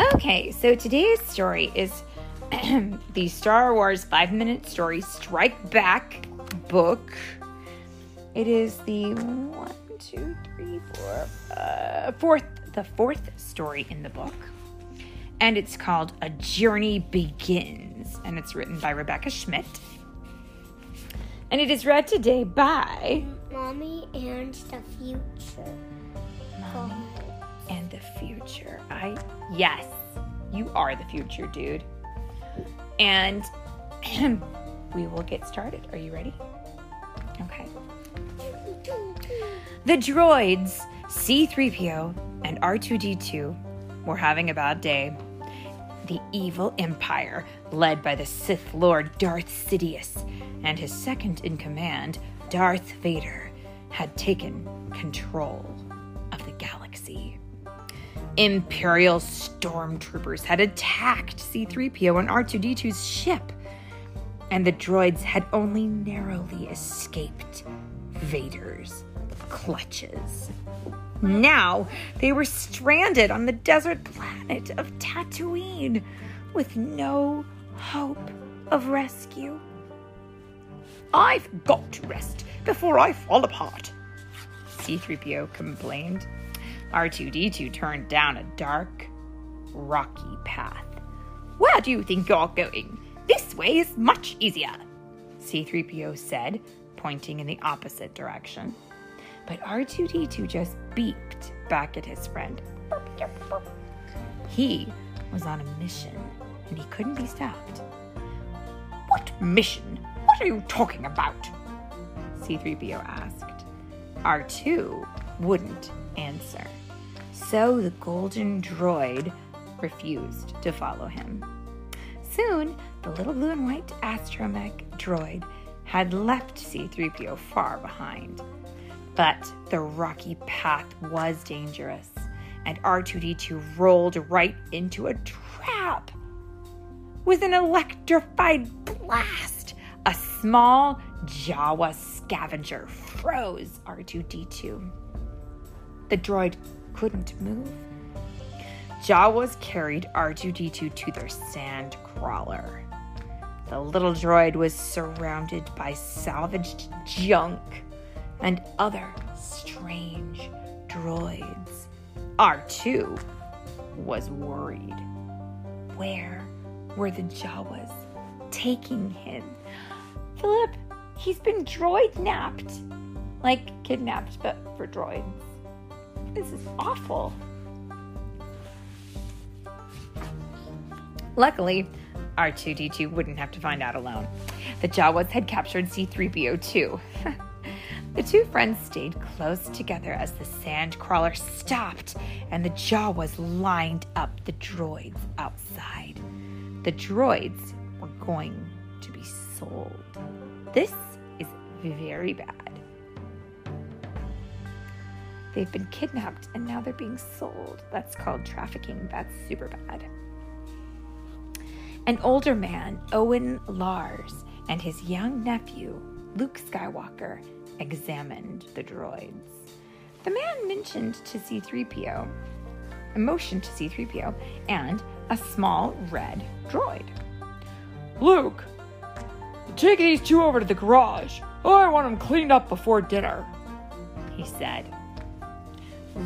Okay, so today's story is the Star Wars five minute story Strike Back book. It is the one, two, three, four, uh, fourth, the fourth story in the book. And it's called A Journey Begins. And it's written by Rebecca Schmidt. And it is read today by Mommy and the future. The future. I yes, you are the future, dude. And we will get started. Are you ready? Okay. The droids C3PO and R2D2 were having a bad day. The evil empire, led by the Sith Lord Darth Sidious and his second in command, Darth Vader, had taken control of the galaxy. Imperial stormtroopers had attacked C3PO and R2D2's ship, and the droids had only narrowly escaped Vader's clutches. Now they were stranded on the desert planet of Tatooine with no hope of rescue. I've got to rest before I fall apart. C3PO complained. R2D2 turned down a dark, rocky path. Where do you think you're going? This way is much easier, C3PO said, pointing in the opposite direction. But R2D2 just beeped back at his friend. He was on a mission and he couldn't be stopped. What mission? What are you talking about? C3PO asked. R2 wouldn't answer. So the golden droid refused to follow him. Soon, the little blue and white astromech droid had left C3PO far behind. But the rocky path was dangerous, and R2D2 rolled right into a trap. With an electrified blast, a small Jawa scavenger froze R2D2. The droid couldn't move. Jawas carried R2D2 to their sand crawler. The little droid was surrounded by salvaged junk and other strange droids. R2 was worried. Where were the Jawas taking him? Philip, he's been droid napped. Like kidnapped, but for droids. This is awful. Luckily, R2D2 wouldn't have to find out alone. The Jawas had captured C3PO too. the two friends stayed close together as the sand crawler stopped and the Jawas lined up the droids outside. The droids were going to be sold. This is very bad. They've been kidnapped and now they're being sold. That's called trafficking. That's super bad. An older man, Owen Lars, and his young nephew, Luke Skywalker, examined the droids. The man mentioned to C3PO, motioned to C3PO, and a small red droid. Luke, take these two over to the garage. I want them cleaned up before dinner, he said.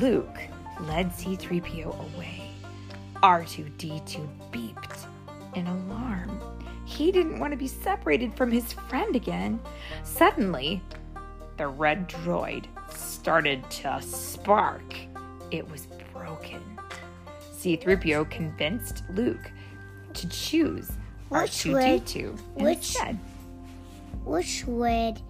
Luke led C3PO away. R2D2 beeped in alarm. He didn't want to be separated from his friend again. Suddenly, the red droid started to spark. It was broken. C3PO convinced Luke to choose Which R2D2 which- instead. Which would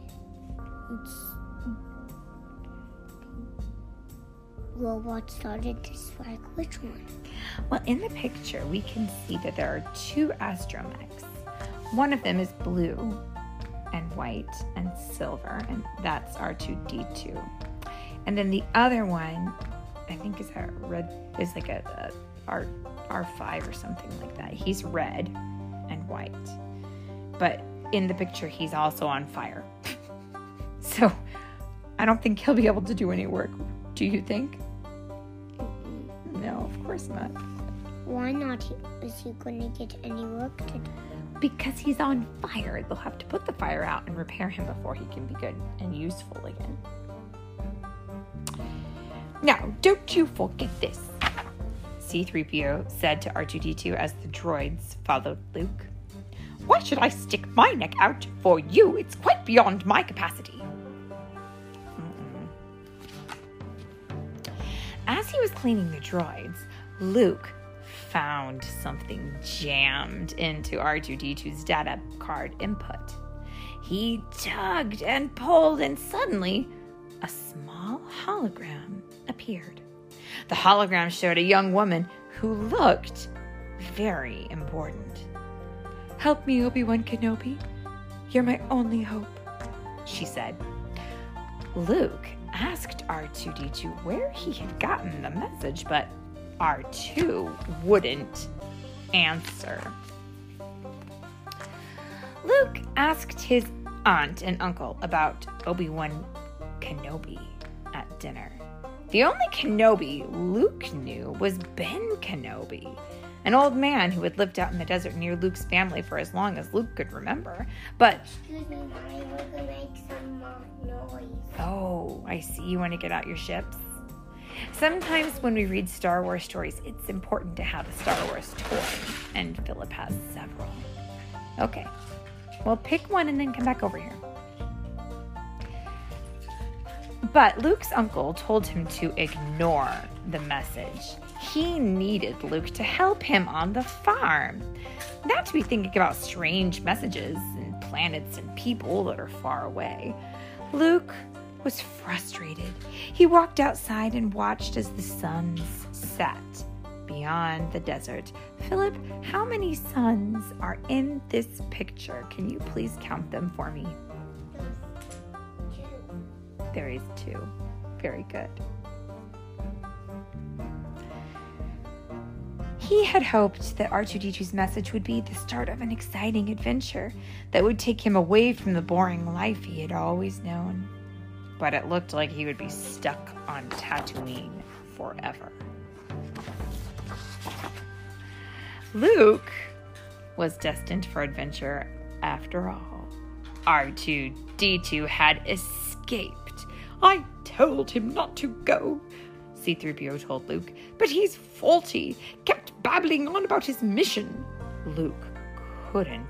robot started to strike? Which one? Well, in the picture, we can see that there are two astromechs. One of them is blue and white and silver, and that's R2D2. And then the other one, I think is a red, is like a, a R R5 or something like that. He's red and white, but in the picture, he's also on fire. so I don't think he'll be able to do any work. Do you think? Course not. Why not? Is he going to get any work to do? Because he's on fire. They'll have to put the fire out and repair him before he can be good and useful again. Now, don't you forget this, C3PO said to R2D2 as the droids followed Luke. Why should I stick my neck out for you? It's quite beyond my capacity. As he was cleaning the droids, Luke found something jammed into R2D2's data card input. He tugged and pulled, and suddenly a small hologram appeared. The hologram showed a young woman who looked very important. Help me, Obi Wan Kenobi. You're my only hope, she said. Luke asked R2D2 where he had gotten the message, but R2 wouldn't answer. Luke asked his aunt and uncle about Obi Wan Kenobi at dinner. The only Kenobi Luke knew was Ben Kenobi, an old man who had lived out in the desert near Luke's family for as long as Luke could remember. But, Excuse me, Mommy. We're to make some uh, noise. oh, I see you want to get out your ships. Sometimes when we read Star Wars stories, it's important to have a Star Wars toy, and Philip has several. Okay, well, pick one and then come back over here. But Luke's uncle told him to ignore the message. He needed Luke to help him on the farm, not to be thinking about strange messages and planets and people that are far away. Luke was frustrated. He walked outside and watched as the suns set beyond the desert. Philip, how many suns are in this picture? Can you please count them for me? There is two. Very good. He had hoped that R2D2's message would be the start of an exciting adventure that would take him away from the boring life he had always known. But it looked like he would be stuck on Tatooine forever. Luke was destined for adventure after all. R2D2 had escaped. I told him not to go, C3PO told Luke, but he's faulty, kept babbling on about his mission. Luke couldn't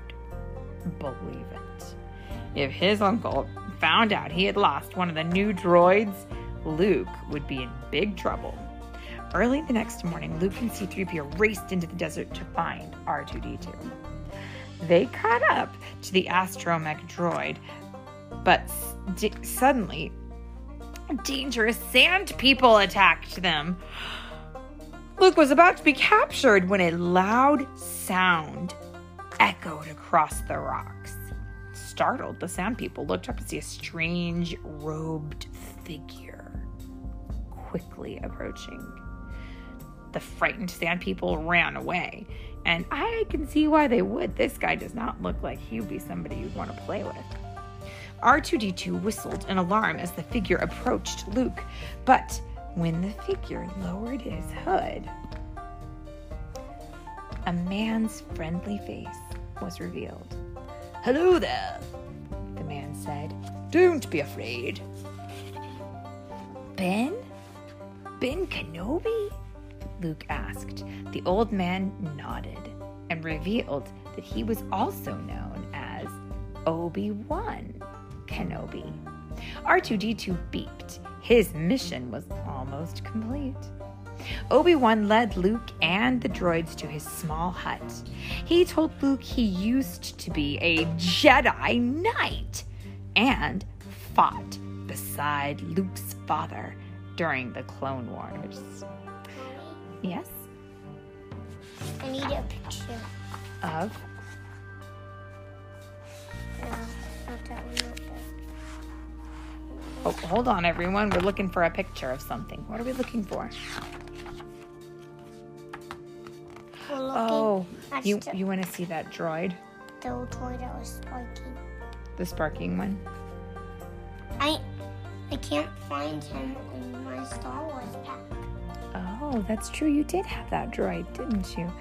believe it. If his uncle found out he had lost one of the new droids, Luke would be in big trouble. Early the next morning, Luke and C3PO raced into the desert to find R2D2. They caught up to the astromech droid, but d- suddenly, dangerous sand people attacked them. Luke was about to be captured when a loud sound echoed across the rocks. Startled, the sand people looked up to see a strange robed figure quickly approaching. The frightened sand people ran away, and I can see why they would. This guy does not look like he would be somebody you'd want to play with. R2D2 whistled in alarm as the figure approached Luke, but when the figure lowered his hood, a man's friendly face was revealed. Hello there, the man said. Don't be afraid. Ben? Ben Kenobi? Luke asked. The old man nodded and revealed that he was also known as Obi Wan Kenobi. R2D2 beeped. His mission was almost complete. Obi Wan led Luke and the droids to his small hut. He told Luke he used to be a Jedi Knight and fought beside Luke's father during the Clone Wars. Yes? I need a picture. Of? No, not that one. Oh, hold on, everyone. We're looking for a picture of something. What are we looking for? Oh, at you the, you want to see that droid, the toy that was sparking. the sparking one? I I can't find him in my Star Wars pack. Oh, that's true. You did have that droid, didn't you?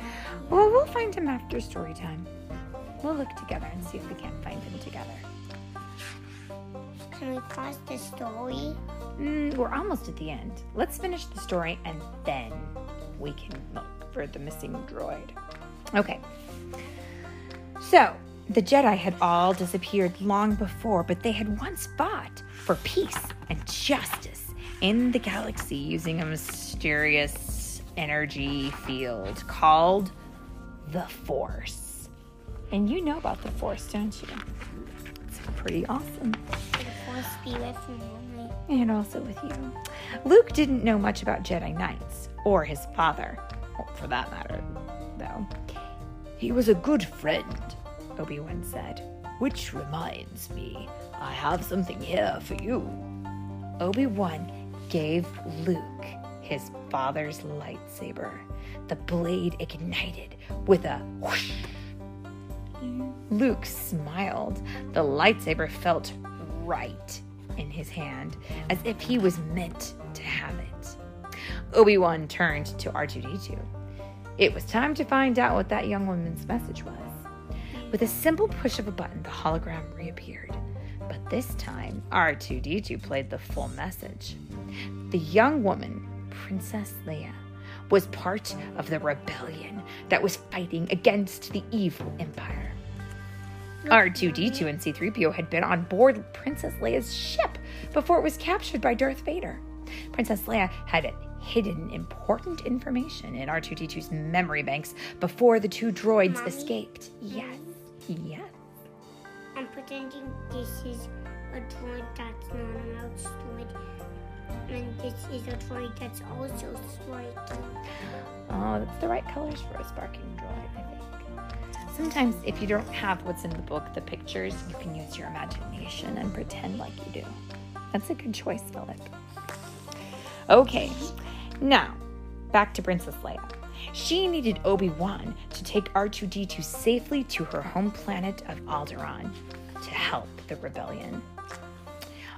Well, we'll find him after story time. We'll look together and see if we can't find him together. Can we pause the story? Mm, we're almost at the end. Let's finish the story and then we can look for the missing droid. Okay. So, the Jedi had all disappeared long before, but they had once fought for peace and justice in the galaxy using a mysterious energy field called the Force. And you know about the Force, don't you? It's pretty awesome. The force be with me. And also with you. Luke didn't know much about Jedi Knights, or his father, or for that matter, though. He was a good friend. Obi Wan said. Which reminds me, I have something here for you. Obi Wan gave Luke his father's lightsaber. The blade ignited with a whoosh. Luke smiled. The lightsaber felt right in his hand, as if he was meant to have it. Obi Wan turned to R2D2. It was time to find out what that young woman's message was. With a simple push of a button, the hologram reappeared. But this time, R2D2 played the full message. The young woman, Princess Leia, was part of the rebellion that was fighting against the evil empire. R2D2 and C3PO had been on board Princess Leia's ship before it was captured by Darth Vader. Princess Leia had hidden important information in R2D2's memory banks before the two droids Mommy? escaped. Yes, yes. I'm pretending this is a droid that's not allowed to sword. And this is a droid that's also striking. Oh, that's the right colors for a sparking droid, I think. Sometimes, if you don't have what's in the book, the pictures, you can use your imagination and pretend like you do. That's a good choice, Philip. Okay, now back to Princess Leia. She needed Obi Wan to take R2D2 safely to her home planet of Alderaan to help the rebellion.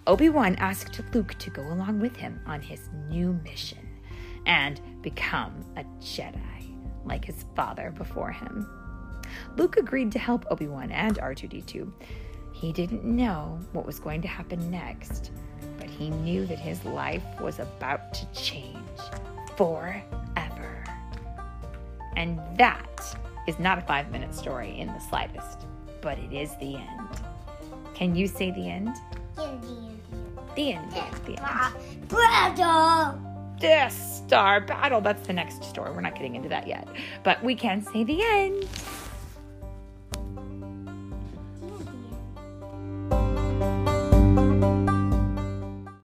Obi Wan asked Luke to go along with him on his new mission and become a Jedi like his father before him. Luke agreed to help Obi Wan and R2D2. He didn't know what was going to happen next, but he knew that his life was about to change forever. And that is not a five minute story in the slightest, but it is the end. Can you say the end? The end. The end. Ah, Brother! Death Star Battle. That's the next story. We're not getting into that yet. But we can say the end.